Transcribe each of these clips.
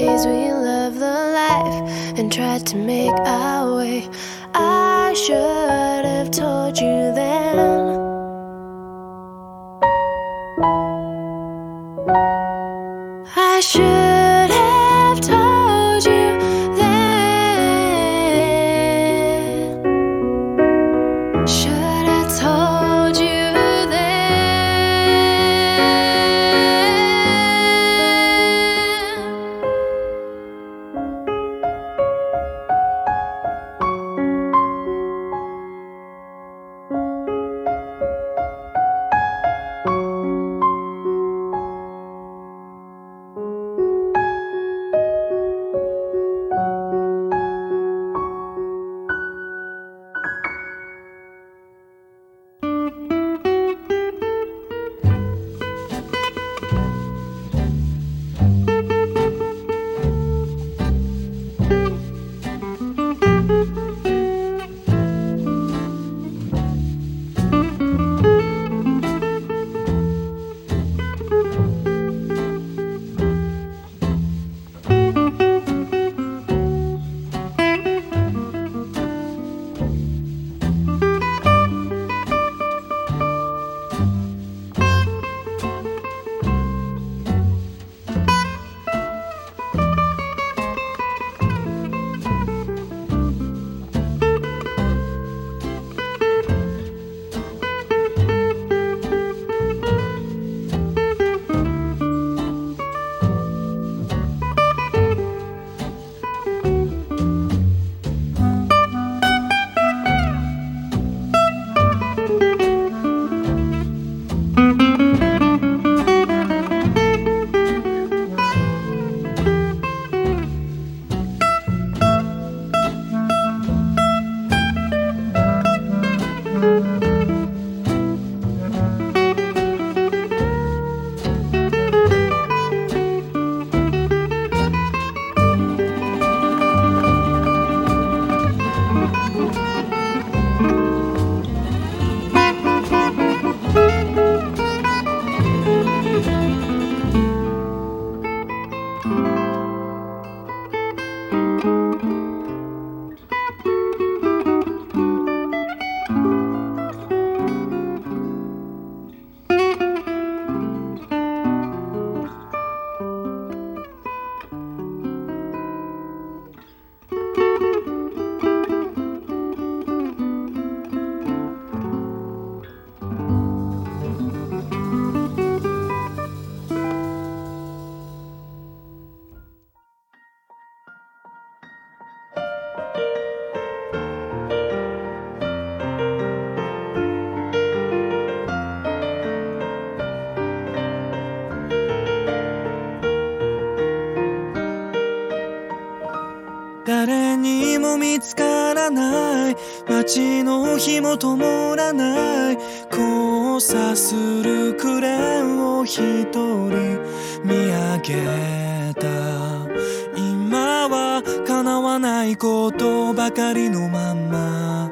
days we loved the life and tried to も灯らない交差するクレーンを一人見上げた。今は叶わないことばかりのまま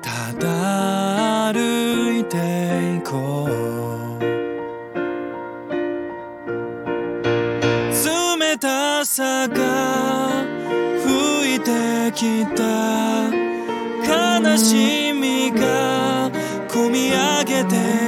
ただ歩いていこう。冷たさが吹いてきた。悲しみが込み上げて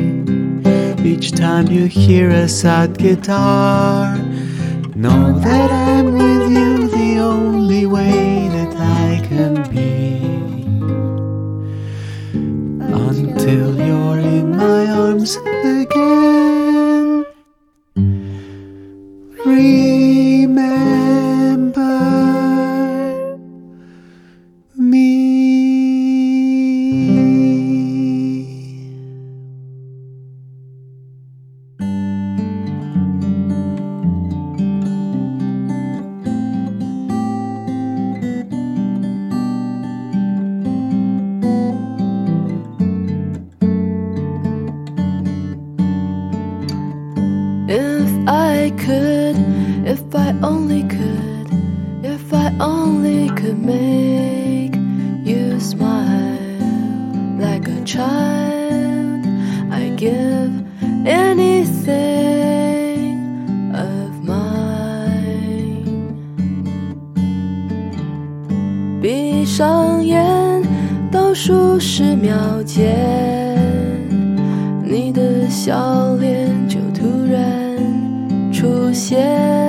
Each time you hear a sad guitar, know that I'm with you the only way that I can be. Until you're in my arms again. Remember if I only could, if I only could make you smile like a child, I give anything of mine. 闭上眼，倒数十秒间，你的笑脸就突然出现，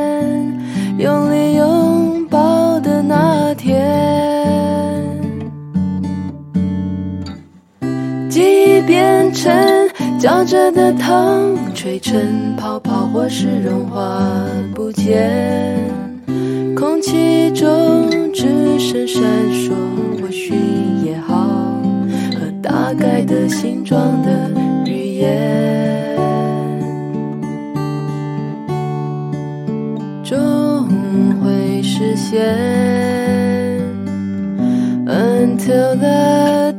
嚼着的糖，吹成泡泡或是融化不见。空气中只剩闪烁，或许也好，和大概的形状的语言，终会实现。Until the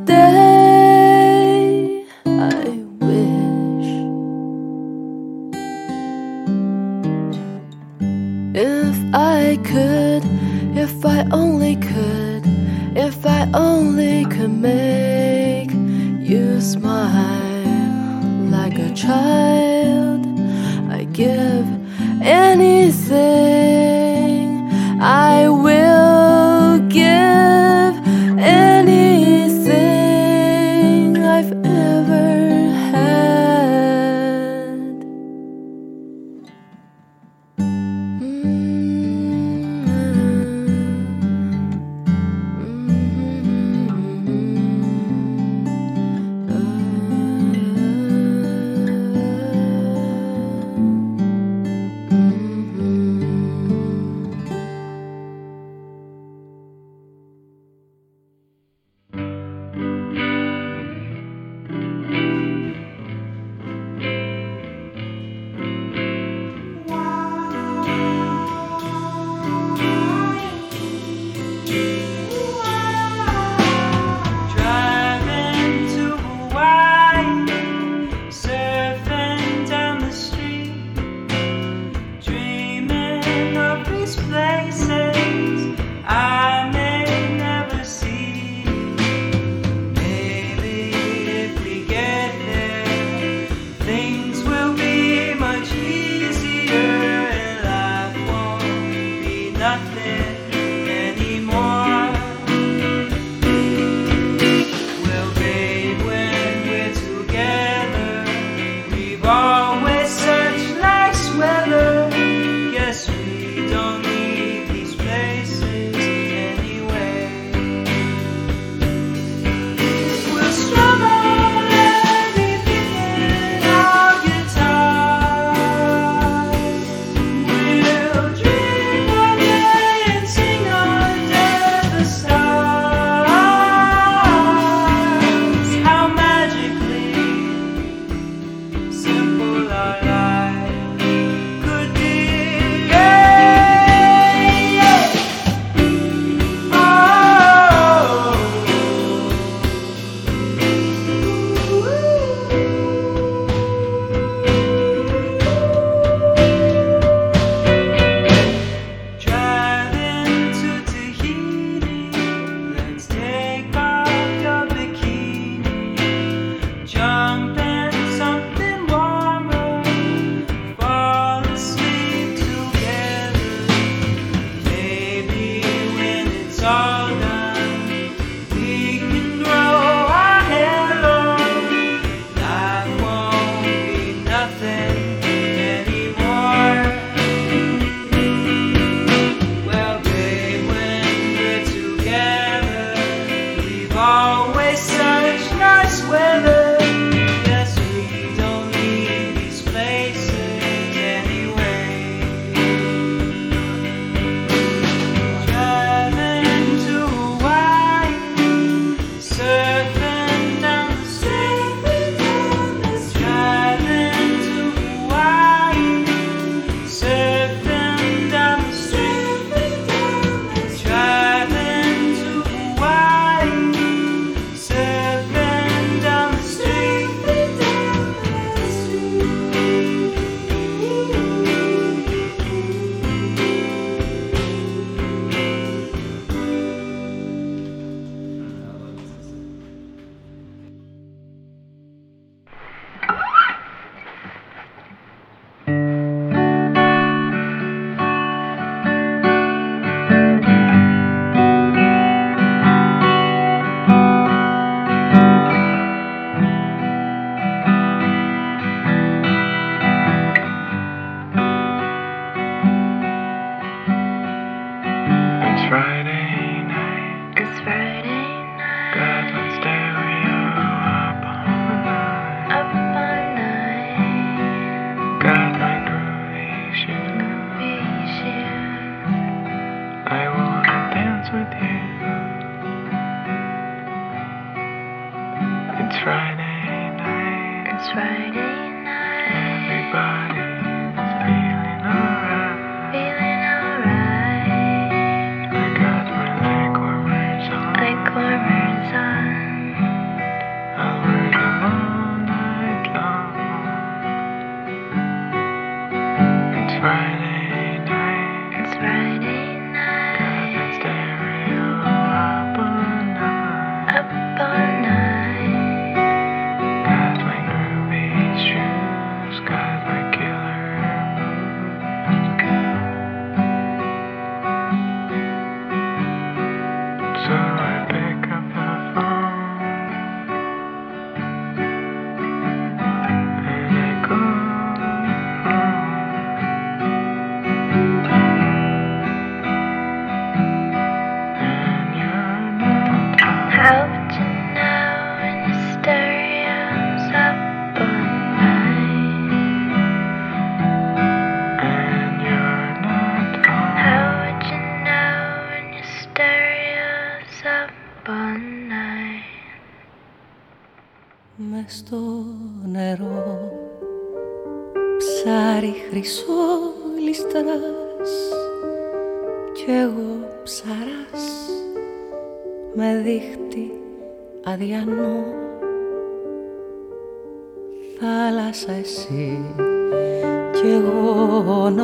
τον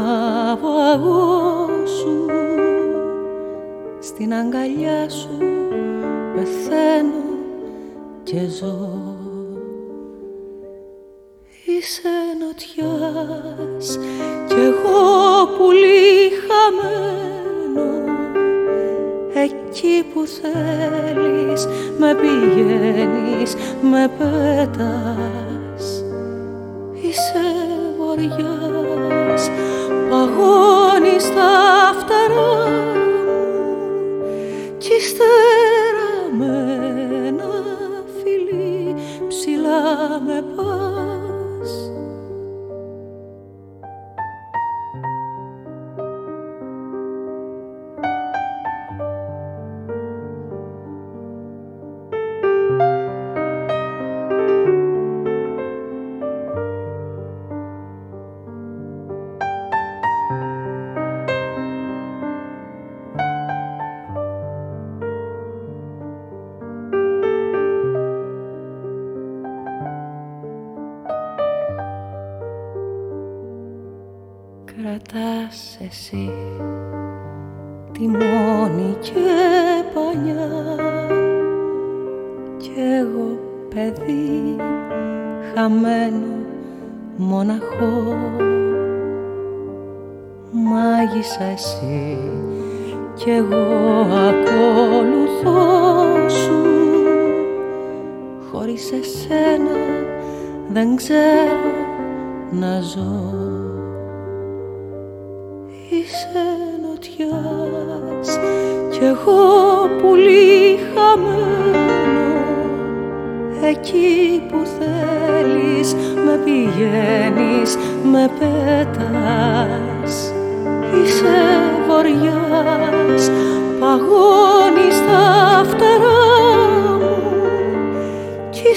απαγό σου. Στην αγκαλιά σου πεθαίνω και ζω. Είσαι νοτιάς κι εγώ πουλί χαμένο εκεί που θέλεις με πηγαίνεις, με πέτας. Είσαι βορειάς παγώνει στα φτερά κι ύστερα με ένα φιλί ψηλά με πάει Πας εσύ τη μόνη και πανιά. Κι εγώ παιδί χαμένο μοναχό. Μάγισσα εσύ κι εγώ ακολουθώ σου χωρίς εσένα δεν ξέρω να ζω. εκεί που θέλεις Με πηγαίνεις, με πέτας Είσαι βοριάς, παγώνεις τα φτερά μου. Κι